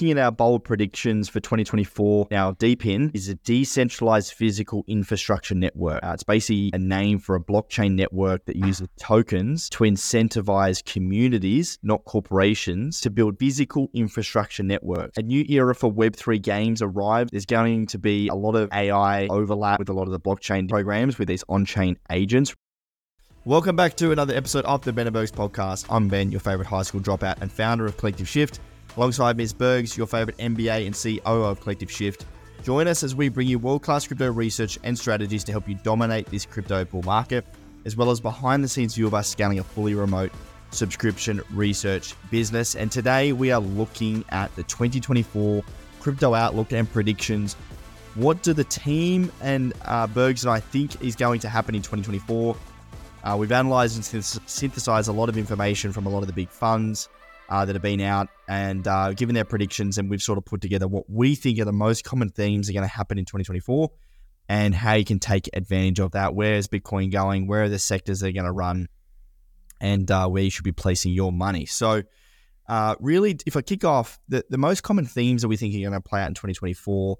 looking at our bold predictions for 2024, now DePIN is a decentralized physical infrastructure network. Uh, it's basically a name for a blockchain network that uses tokens to incentivize communities, not corporations, to build physical infrastructure networks. A new era for Web3 games arrived. There's going to be a lot of AI overlap with a lot of the blockchain programs with these on chain agents. Welcome back to another episode of the Ben Bergs podcast. I'm Ben, your favorite high school dropout and founder of Collective Shift. Alongside Ms. Bergs, your favorite MBA and CEO of Collective Shift. Join us as we bring you world class crypto research and strategies to help you dominate this crypto bull market, as well as behind the scenes view of us scaling a fully remote subscription research business. And today we are looking at the 2024 crypto outlook and predictions. What do the team and uh, Bergs and I think is going to happen in 2024? Uh, we've analyzed and synthesized a lot of information from a lot of the big funds uh, that have been out and uh, given their predictions, and we've sort of put together what we think are the most common themes that are going to happen in 2024 and how you can take advantage of that. Where is Bitcoin going? Where are the sectors that are going to run? And uh, where you should be placing your money. So, uh, really, if I kick off, the, the most common themes that we think are going to play out in 2024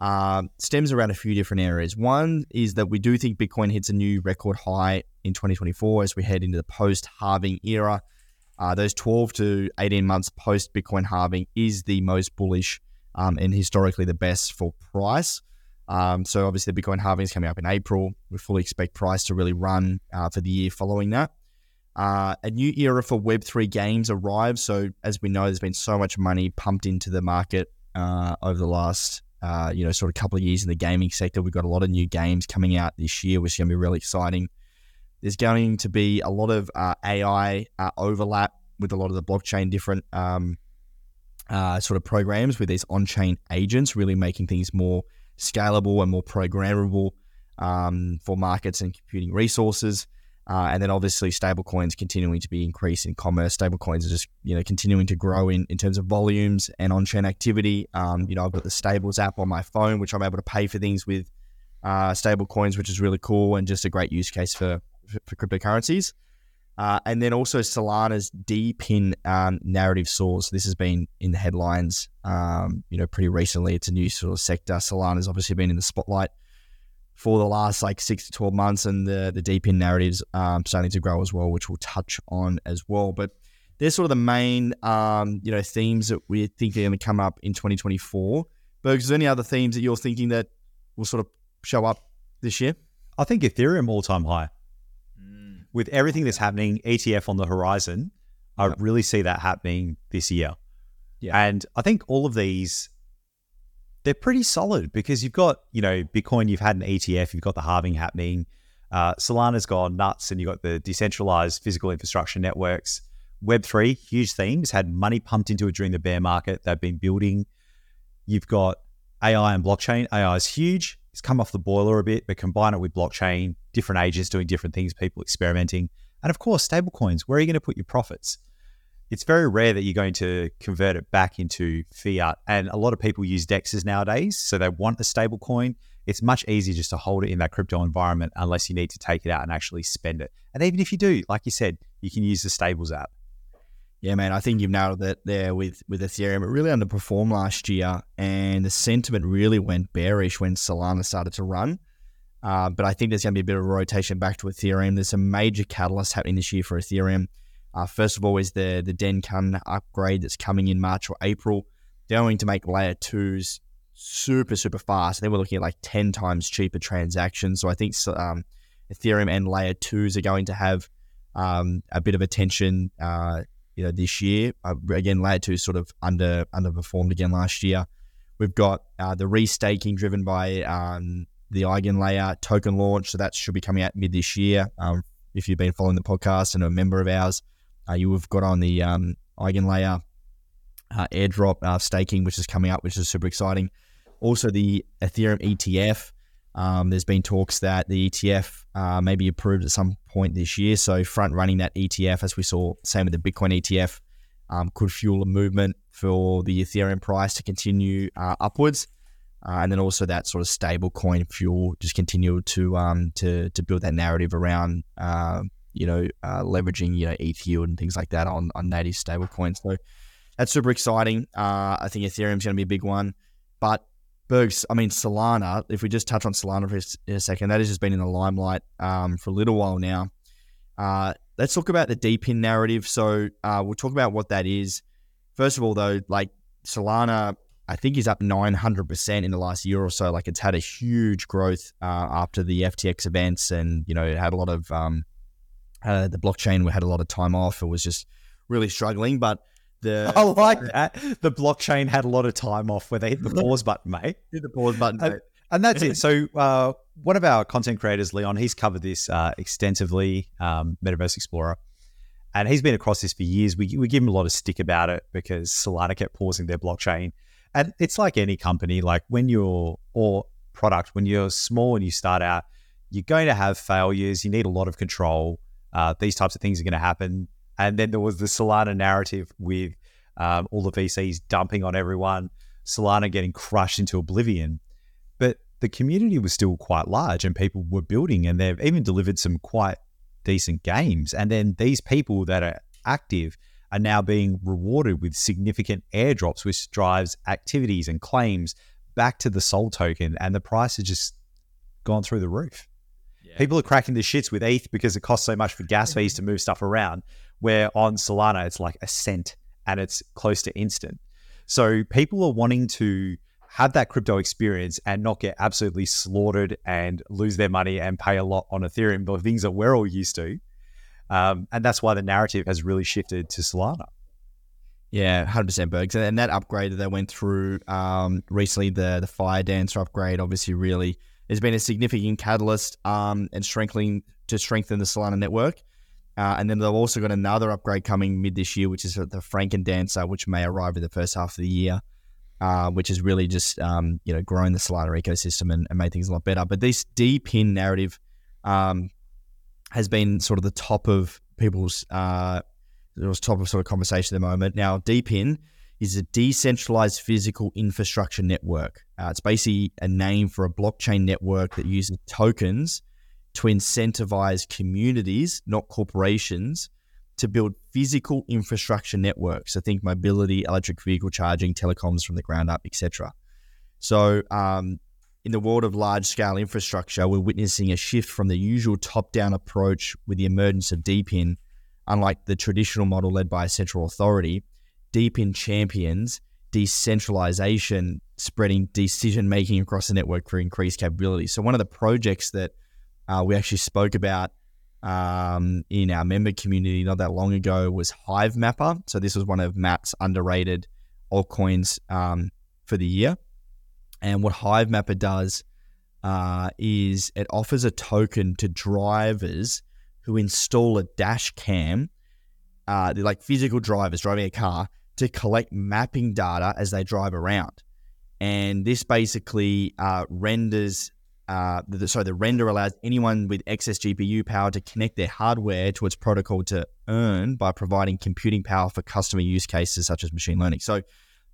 uh, stems around a few different areas. One is that we do think Bitcoin hits a new record high in 2024 as we head into the post halving era. Uh, those 12 to 18 months post Bitcoin halving is the most bullish um, and historically the best for price. Um, so obviously the Bitcoin halving is coming up in April. We fully expect price to really run uh, for the year following that. Uh, a new era for Web3 games arrives. So as we know, there's been so much money pumped into the market uh, over the last uh, you know, sort of couple of years in the gaming sector. We've got a lot of new games coming out this year, which is going to be really exciting. There's going to be a lot of uh, AI uh, overlap with a lot of the blockchain different um, uh, sort of programs with these on-chain agents, really making things more scalable and more programmable um, for markets and computing resources. Uh, and then obviously stablecoins continuing to be increased in commerce. Stablecoins are just you know continuing to grow in, in terms of volumes and on-chain activity. Um, you know I've got the Stables app on my phone, which I'm able to pay for things with uh, stablecoins, which is really cool and just a great use case for for, cryptocurrencies. Uh, and then also Solana's DePIN um, narrative source. This has been in the headlines, um, you know, pretty recently. It's a new sort of sector. Solana's obviously been in the spotlight for the last like six to 12 months, and the, the DePIN narratives um, starting to grow as well, which we'll touch on as well. But there's sort of the main, um, you know, themes that we think are going to come up in 2024. Bergs, is there any other themes that you're thinking that will sort of show up this year? I think Ethereum all time high. With everything that's happening, ETF on the horizon, I yep. really see that happening this year. Yeah. And I think all of these they're pretty solid because you've got, you know, Bitcoin, you've had an ETF, you've got the halving happening. Uh, Solana's gone nuts and you've got the decentralized physical infrastructure networks. Web3, huge themes, had money pumped into it during the bear market. They've been building. You've got AI and blockchain. AI is huge. It's come off the boiler a bit, but combine it with blockchain, different agents doing different things, people experimenting. And of course, stablecoins. Where are you going to put your profits? it's very rare that you're going to convert it back into fiat. And a lot of people use DEXs nowadays, so they want a stable coin. It's much easier just to hold it in that crypto environment unless you need to take it out and actually spend it. And even if you do, like you said, you can use the Stables app. Yeah, man, I think you've nailed it there with with Ethereum. It really underperformed last year, and the sentiment really went bearish when Solana started to run. Uh, but I think there's going to be a bit of a rotation back to Ethereum. There's some major catalysts happening this year for Ethereum. Uh, first of all, is the the Dencun upgrade that's coming in March or April. They're going to make layer twos super super fast. Then we're looking at like ten times cheaper transactions. So I think um, Ethereum and layer twos are going to have um, a bit of attention. Uh, you know, this year uh, again, layer two sort of under underperformed again last year. We've got uh, the restaking driven by um, the Eigenlayer token launch, so that should be coming out mid this year. Um, if you've been following the podcast and a member of ours, uh, you have got on the um, Eigenlayer uh, airdrop uh, staking, which is coming up, which is super exciting. Also, the Ethereum ETF. Um, there's been talks that the ETF uh, may be approved at some point this year. So, front running that ETF, as we saw, same with the Bitcoin ETF, um, could fuel a movement for the Ethereum price to continue uh, upwards. Uh, and then also that sort of stable coin fuel just continue to um, to to build that narrative around uh, you know, uh, leveraging, you know, ETH yield and things like that on, on native stablecoins. So that's super exciting. Uh, I think Ethereum's going to be a big one. But Bergs, I mean, Solana, if we just touch on Solana for a second, that has just been in the limelight um, for a little while now. Uh, let's talk about the DePIN narrative. So uh, we'll talk about what that is. First of all, though, like Solana, I think is up 900% in the last year or so. Like it's had a huge growth uh, after the FTX events and, you know, it had a lot of, um, uh, the blockchain we had a lot of time off. It was just really struggling. But the I like that. The blockchain had a lot of time off where they hit the pause button, mate. Hit the pause button, and, and, that's it. So uh, one of our content creators, Leon, he's covered this uh, extensively, um, Metaverse Explorer, and he's been across this for years. We, we give him a lot of stick about it because Solana kept pausing their blockchain, and it's like any company, like when you're or product when you're small and you start out, you're going to have failures. You need a lot of control. Uh, these types of things are going to happen and then there was the Solana narrative with um, all the VCs dumping on everyone, Solana getting crushed into oblivion. But the community was still quite large and people were building, and they've even delivered some quite decent games. And then these people that are active are now being rewarded with significant airdrops, which drives activities and claims back to the Sol token, and the price has just gone through the roof. Yeah. People are cracking the shits with ETH because it costs so much for gas fees to move stuff around where on Solana it's like a cent and it's close to instant. So people are wanting to have that crypto experience and not get absolutely slaughtered and lose their money and pay a lot on Ethereum, the things that we're all used to. Um, and that's why the narrative has really shifted to Solana. Yeah, hundred percent, Bergs, and that upgrade that they went through um, recently, the the Firedancer upgrade, obviously, really has been a significant catalyst um, and strengthening to strengthen the Solana network. Uh, and then they've also got another upgrade coming mid this year, which is the Frankendancer, which may arrive in the first half of the year, uh, which is really just um, you know growing the Solana ecosystem and, and made things a lot better. But this DePIN narrative um, has been sort of the top of people's uh, it was top of sort of conversation at the moment. Now, DePIN is a decentralized physical infrastructure network. Uh, it's basically a name for a blockchain network that uses tokens to incentivize communities, not corporations, to build physical infrastructure networks. I think mobility, electric vehicle charging, telecoms from the ground up, etc. So, um, in the world of large scale infrastructure, we're witnessing a shift from the usual top down approach with the emergence of DePIN. Unlike the traditional model led by a central authority, DePIN champions decentralization, spreading decision making across the network for increased capability. So, one of the projects that uh, we actually spoke about um, in our member community not that long ago was Hivemapper. So this was one of Matt's underrated altcoins um, for the year. And what Hivemapper does uh, is it offers a token to drivers who install a dash cam, uh, like physical drivers driving a car, to collect mapping data as they drive around. And this basically uh, renders uh, the, sorry, the render allows anyone with excess GPU power to connect their hardware to its protocol to earn by providing computing power for customer use cases such as machine learning. So,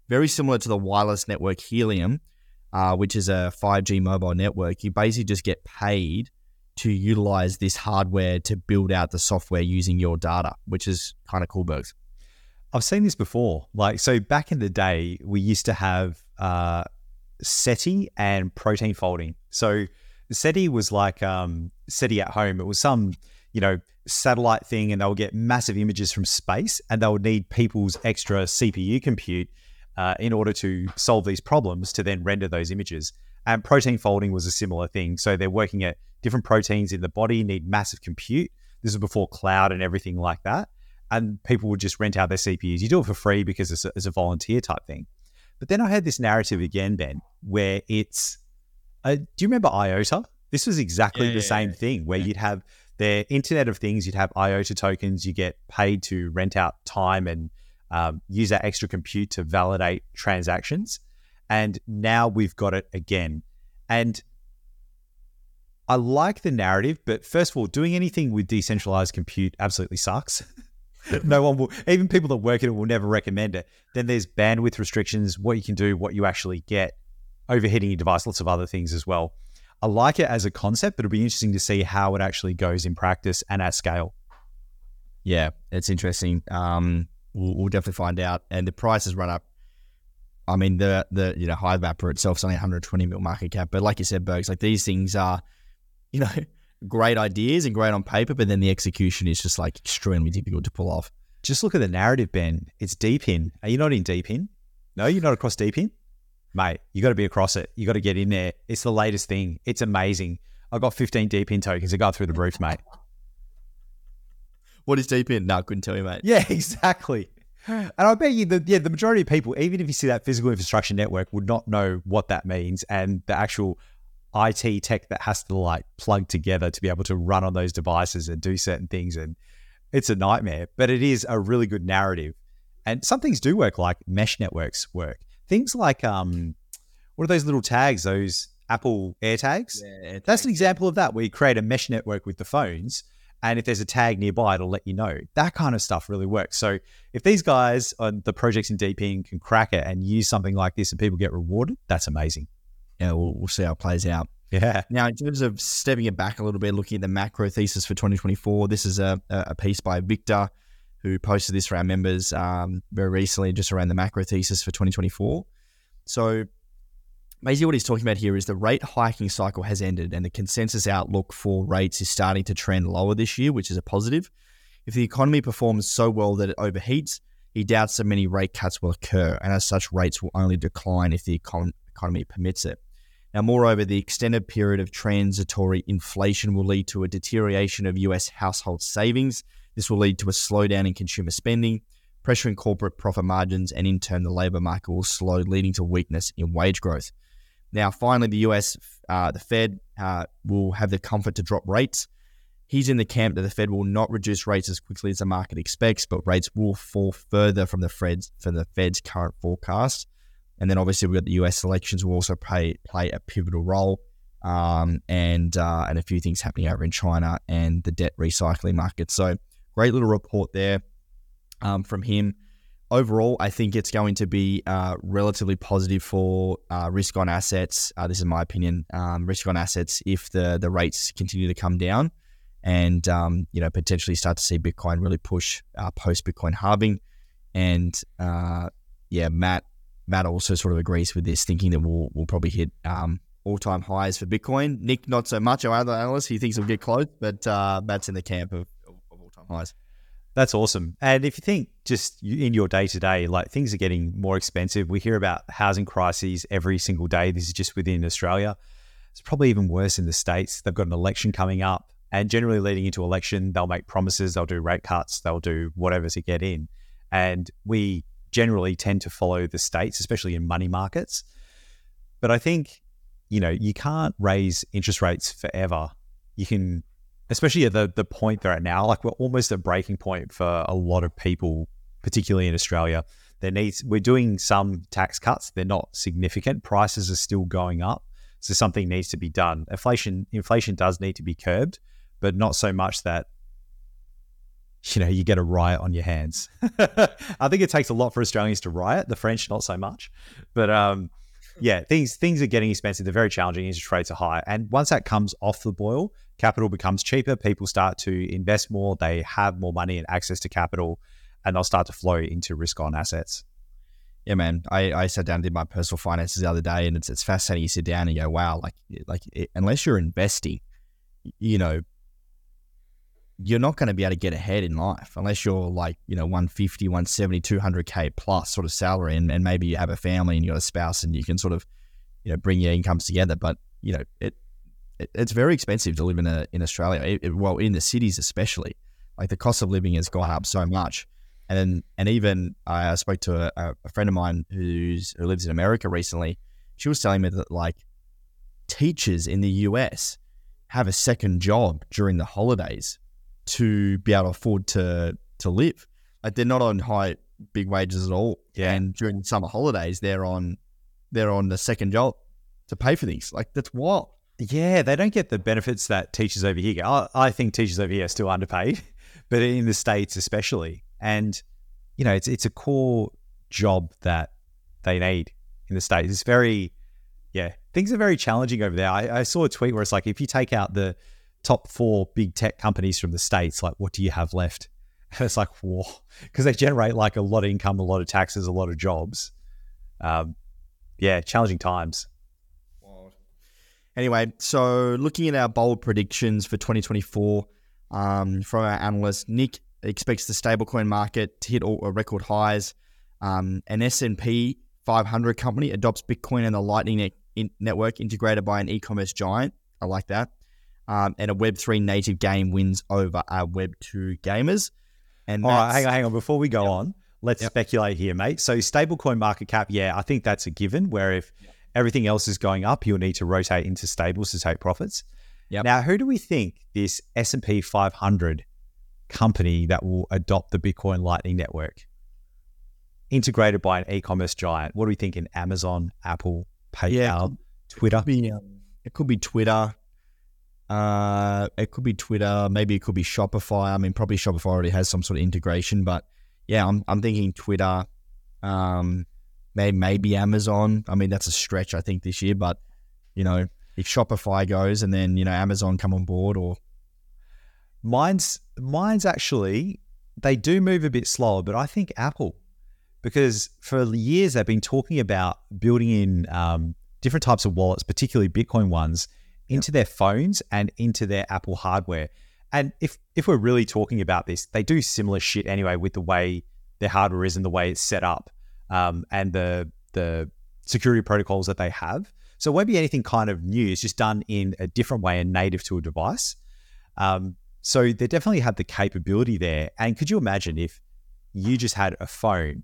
very similar to the wireless network Helium, uh, which is a 5G mobile network. You basically just get paid to utilize this hardware to build out the software using your data, which is kind of cool, Bergs. I've seen this before. Like, so back in the day, we used to have uh, SETI and protein folding. So SETI was like um, SETI at home. It was some, you know, satellite thing, and they'll get massive images from space, and they'll need people's extra CPU compute uh, in order to solve these problems to then render those images. And protein folding was a similar thing. So they're working at different proteins in the body, need massive compute. This is before cloud and everything like that. And people would just rent out their CPUs. You do it for free because it's a, it's a volunteer type thing. But then I had this narrative again, Ben, where it's. Uh, do you remember IOTA? This was exactly yeah, the yeah, same yeah. thing where you'd have the Internet of Things, you'd have IOTA tokens, you get paid to rent out time and um, use that extra compute to validate transactions. And now we've got it again. And I like the narrative, but first of all, doing anything with decentralized compute absolutely sucks. no one will, even people that work in it will never recommend it. Then there's bandwidth restrictions, what you can do, what you actually get, overheating your device, lots of other things as well. I like it as a concept, but it'll be interesting to see how it actually goes in practice and at scale. Yeah, it's interesting. Um, we'll, we'll definitely find out. And the price has run up. I mean, the the you know Hivemapper itself is only 120 mil market cap, but like you said, Bergs, like these things are, you know, great ideas and great on paper, but then the execution is just like extremely difficult to pull off. Just look at the narrative, Ben. It's deep in. Are you not in deep in? No, you're not across deep in? Mate, you got to be across it. You got to get in there. It's the latest thing. It's amazing. I got 15 DePIN tokens. I got through the roof, mate. What is deep in? No, I couldn't tell you, mate. Yeah, exactly. And I bet you that yeah, the majority of people, even if you see that physical infrastructure network, would not know what that means and the actual IT tech that has to like plug together to be able to run on those devices and do certain things. And it's a nightmare, but it is a really good narrative. And some things do work, like mesh networks work. Things like um, what are those little tags? Those Apple AirTags. Yeah, AirTags. That's an example of that, where you create a mesh network with the phones and if there's a tag nearby, it'll let you know. That kind of stuff really works. So if these guys on the projects in DePIN can crack it and use something like this and people get rewarded, that's amazing. Yeah, we'll, we'll see how it plays out. Yeah. Now, in terms of stepping it back a little bit, looking at the macro thesis for 2024, this is a, a piece by Victor who posted this for our members um, very recently, just around the macro thesis for 2024. So basically what he's talking about here is the rate hiking cycle has ended and the consensus outlook for rates is starting to trend lower this year, which is a positive. If the economy performs so well that it overheats, he doubts that many rate cuts will occur, and as such, rates will only decline if the econ- economy permits it. Now, moreover, the extended period of transitory inflation will lead to a deterioration of US household savings. This will lead to a slowdown in consumer spending, pressuring corporate profit margins, and in turn, the labor market will slow, leading to weakness in wage growth. Now, finally, the US, uh, the Fed, uh, will have the comfort to drop rates. He's in the camp that the Fed will not reduce rates as quickly as the market expects, but rates will fall further from the Fed's from the Fed's current forecast. And then obviously we've got the US elections will also play play a pivotal role, um, and uh, and a few things happening over in China and the debt recycling market. So great little report there um, from him overall, I think it's going to be uh, relatively positive for uh, risk on assets. Uh, this is my opinion. Um, risk on assets if the the rates continue to come down, and um, you know potentially start to see Bitcoin really push uh, post Bitcoin halving. And uh, yeah, Matt Matt also sort of agrees with this, thinking that we'll we'll probably hit. Um, all-time highs for Bitcoin. Nick, not so much. Our other analyst, he thinks it'll get close, but uh, Matt's in the camp of, of all-time highs. That's awesome. And if you think just in your day to day, like things are getting more expensive. We hear about housing crises every single day. This is just within Australia. It's probably even worse in the States. They've got an election coming up. And generally, leading into election, they'll make promises, they'll do rate cuts, they'll do whatever to get in. And we generally tend to follow the states, especially in money markets. But I think, you know, you can't raise interest rates forever. You can especially at the the point they're at now, like we're almost at breaking point for a lot of people, particularly in Australia. There needs we're doing some tax cuts. They're not significant. Prices are still going up, so something needs to be done. Inflation inflation does need to be curbed, but not so much that you know you get a riot on your hands. I think it takes a lot for Australians to riot. The French not so much, but um, yeah, things things are getting expensive. They're very challenging. Interest rates are high, and once that comes off the boil, capital becomes cheaper. People start to invest more. They have more money and access to capital, and they'll start to flow into risk on assets. Yeah, man. I, I sat down and did my personal finances the other day, and it's it's fascinating. You sit down and you go, wow, like like it, unless you're investing, you know, you're not going to be able to get ahead in life unless you're like, you know, 150, 170, 200K plus sort of salary. And, and maybe you have a family and you got a spouse and you can sort of, you know, bring your incomes together. But, you know, it, it it's very expensive to live in a, in Australia. It, it, well, in the cities, especially like the cost of living has gone up so much. And then, and even I spoke to a, a friend of mine who's, who lives in America recently. She was telling me that like teachers in the US have a second job during the holidays to be able to afford to to live. Like they're not on high big wages at all. Yeah. And during summer holidays, they're on they're on the second job to pay for things. Like that's wild. Yeah, they don't get the benefits that teachers over here get. I, I think teachers over here are still underpaid, but in the states especially, and you know, it's it's a core job that they need in the states. It's very, yeah, things are very challenging over there. I, I saw a tweet where it's like if you take out the top four big tech companies from the states, like what do you have left? And it's like, whoa, because they generate like a lot of income, a lot of taxes, a lot of jobs. Um, yeah, challenging times. Wild. Anyway, so looking at our bold predictions for 2024 um, from our analyst, Nick expects the stablecoin market to hit all uh, record highs. Um, an S&P 500 company adopts Bitcoin and the Lightning network integrated by an e-commerce giant. I like that. Um, and a Web3 native game wins over our Web2 gamers. And All right, hang on, hang on. Before we go yep. on, let's yep. speculate here, mate. So stablecoin market cap, yeah, I think that's a given. Where if yep. everything else is going up, you'll need to rotate into stables to take profits. Yep. Now, who do we think this S and P 500 company that will adopt the Bitcoin Lightning Network, integrated by an e-commerce giant? What do we think in Amazon, Apple, PayPal, yeah, Twitter? It could be, um, it could be Twitter. Uh, it could be Twitter. Maybe it could be Shopify. I mean, probably Shopify already has some sort of integration, but yeah, I'm I'm thinking Twitter. Um, maybe maybe Amazon. I mean, that's a stretch I think this year, but you know, if Shopify goes and then you know Amazon come on board, or mine's mine's actually they do move a bit slower, but I think Apple because for years they've been talking about building in um, different types of wallets, particularly Bitcoin ones into their phones and into their Apple hardware. And if if we're really talking about this, they do similar shit anyway with the way their hardware is and the way it's set up, um, and the the security protocols that they have. So it won't be anything kind of new. It's just done in a different way and native to a device. Um, so they definitely have the capability there. And could you imagine if you just had a phone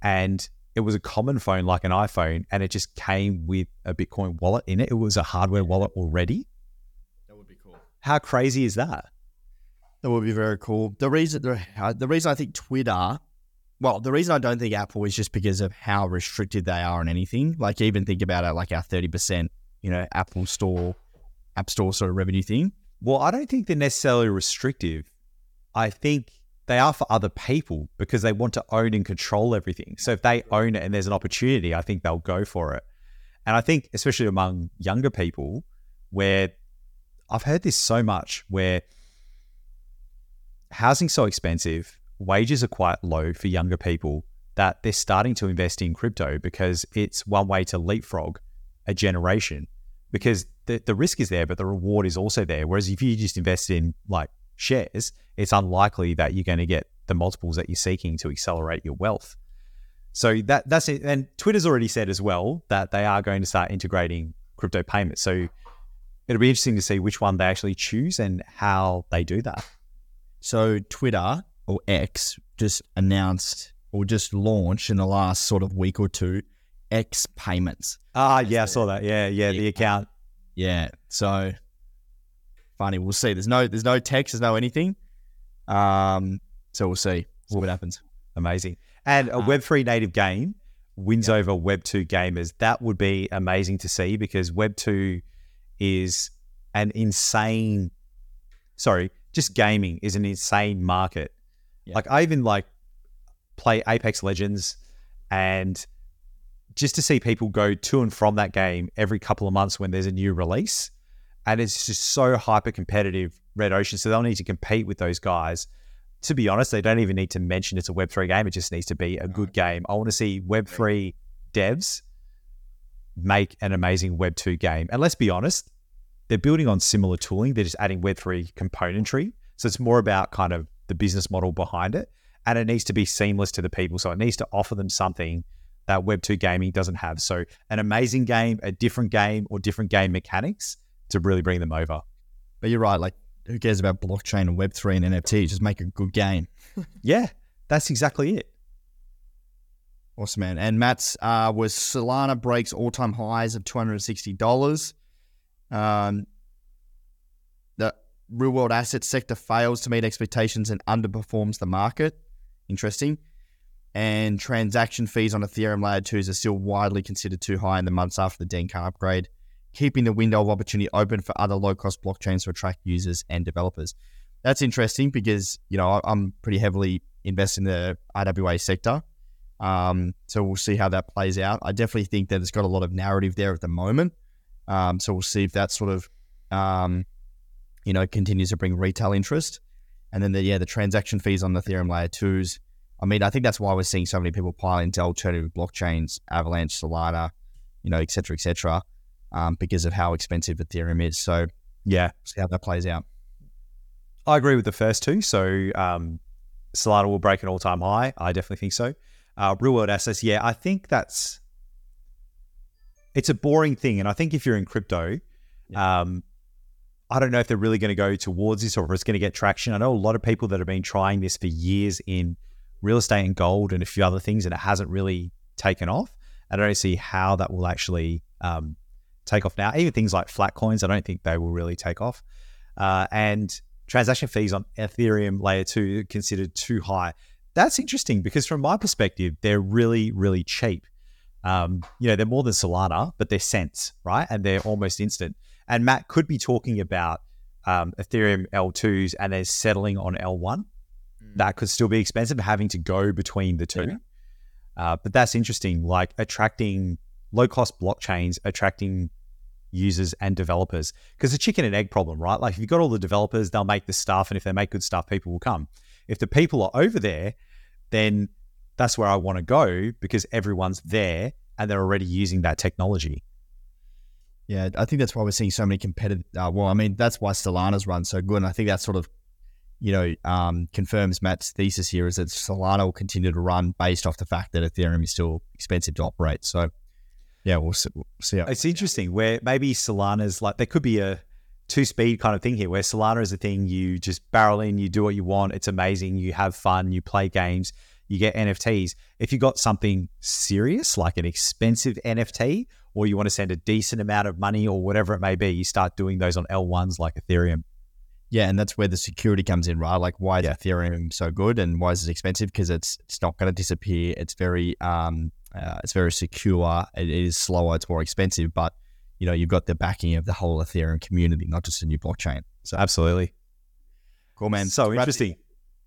and it was a common phone like an iPhone and it just came with a Bitcoin wallet in it. It was a hardware wallet already. That would be cool. How crazy is that? That would be very cool. The reason the, uh, the reason I think Twitter, well, the reason I don't think Apple is just because of how restricted they are on anything. Like even think about it, like our thirty percent, you know, Apple Store, App Store sort of revenue thing. Well, I don't think they're necessarily restrictive. I think they are for other people because they want to own and control everything. So if they own it and there's an opportunity, I think they'll go for it. And I think, especially among younger people, where I've heard this so much, where housing's so expensive, wages are quite low for younger people that they're starting to invest in crypto because it's one way to leapfrog a generation. Because the, the risk is there, but the reward is also there. Whereas if you just invest in like shares, it's unlikely that you're going to get the multiples that you're seeking to accelerate your wealth. So that that's it. And Twitter's already said as well that they are going to start integrating crypto payments. So it'll be interesting to see which one they actually choose and how they do that. So Twitter or X just announced or just launched in the last sort of week or two X payments. Ah, yeah, I saw that. Yeah, yeah, the account. Yeah. So funny. We'll see. There's no there's no text. There's no anything. Um, so we'll see. See what happens. Amazing. And a uh, Web3 native game wins yeah. over Web2 gamers. That would be amazing to see because Web2 is an insane. Sorry, just gaming is an insane market. Yeah. Like I even like play Apex Legends and just to see people go to and from that game every couple of months when there's a new release and it's just so hyper competitive red ocean so they'll need to compete with those guys. To be honest they don't even need to mention it's a web3 game. It just needs to be a good game. I want to see web3 devs make an amazing web2 game. And let's be honest they're building on similar tooling. They're just adding web3 componentry. So it's more about kind of the business model behind it and it needs to be seamless to the people. So it needs to offer them something that web2 gaming doesn't have. So an amazing game a different game or different game mechanics to really bring them over. But you're right. Like, who cares about blockchain and Web3 and NFT? Just make a good game. yeah, that's exactly it. Awesome, man. And Matt's uh, was Solana breaks all time highs of $260. Um, the real world asset sector fails to meet expectations and underperforms the market. Interesting. And transaction fees on Ethereum layer 2s are still widely considered too high in the months after the Dencun upgrade keeping the window of opportunity open for other low cost blockchains to attract users and developers. That's interesting because, you know, I'm pretty heavily invested in the RWA sector. Um, so we'll see how that plays out. I definitely think that it's got a lot of narrative there at the moment. Um, so we'll see if that sort of, um, you know, continues to bring retail interest. And then the yeah, the transaction fees on the Ethereum layer twos. I mean, I think that's why we're seeing so many people pile into alternative blockchains, Avalanche, Solana, you know, et cetera, et cetera, um, because of how expensive Ethereum is. So yeah, see how that plays out. I agree with the first two. So um, Solana will break an all time high. I definitely think so. Uh, real world assets, yeah, I think that's it's a boring thing, and I think if you're in crypto, yeah. um, I don't know if they're really going to go towards this or if it's going to get traction. I know a lot of people that have been trying this for years in real estate and gold and a few other things, and it hasn't really taken off. I don't see how that will actually um, take off now. Even things like flat coins, I don't think they will really take off. Uh, and transaction fees on Ethereum layer two considered too high. That's interesting because from my perspective, they're really, really cheap. Um, you know, they're more than Solana, but they're cents, right? And they're almost instant. And Matt could be talking about um, Ethereum L2s and they're settling on L1. Mm. That could still be expensive, having to go between the two. Uh, but that's interesting, like attracting low cost blockchains, attracting users and developers. Because the chicken and egg problem, right? Like if you've got all the developers, they'll make the stuff. And if they make good stuff, people will come. If the people are over there, then that's where I want to go because everyone's there and they're already using that technology. Yeah, I think that's why we're seeing so many competitive. Uh, well, I mean, that's why Solana's run so good. And I think that sort of, you know, um, confirms Matt's thesis here is that Solana will continue to run based off the fact that Ethereum is still expensive to operate. So, yeah, we'll see. We'll see it's interesting where maybe Solana's like, there could be a two speed kind of thing here where Solana is a thing you just barrel in, you do what you want. It's amazing. You have fun, you play games you get NFTs. If you got something serious, like an expensive NFT, or you want to send a decent amount of money or whatever it may be, you start doing those on L1s like Ethereum. Yeah, and that's where the security comes in, right? Like, why is yeah. Ethereum so good, and why is it expensive? Because it's it's not going to disappear. It's very um, uh, it's very secure. It is slower. It's more expensive, but you know you've got the backing of the whole Ethereum community, not just a new blockchain. So absolutely, cool, man. So interesting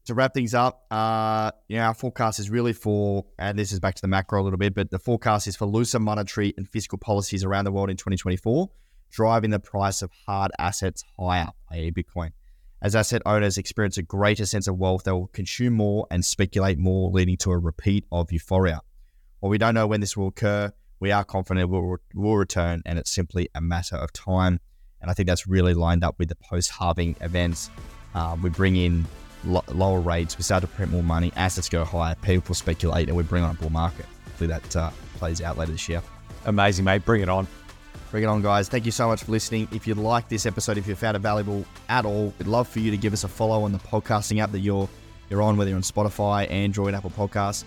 to wrap things up, uh, you know, our forecast is really for, and this is back to the macro a little bit, but the forecast is for looser monetary and fiscal policies around the world in 2024, driving the price of hard assets higher, i.e., Bitcoin. As asset owners experience a greater sense of wealth, they will consume more and speculate more, leading to a repeat of euphoria. While we don't know when this will occur, we are confident it will, will return, and it's simply a matter of time. And I think that's really lined up with the post halving events. Uh, we bring in lo- lower rates, we start to print more money, assets go higher, people speculate, and we bring on a bull market. Hopefully that uh, plays out later this year. Amazing, mate. Bring it on. Bring it on, guys. Thank you so much for listening. If you like this episode, if you found it valuable at all, we'd love for you to give us a follow on the podcasting app that you're you're on, whether you're on Spotify, Android, Apple Podcasts.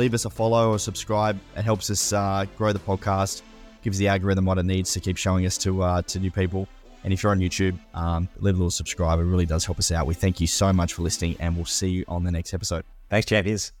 Leave us a follow or subscribe. It helps us uh, grow the podcast, gives the algorithm what it needs to keep showing us to uh, to new people. And if you're on YouTube, um, leave a little subscribe. It really does help us out. We thank you so much for listening, and we'll see you on the next episode. Thanks, champions.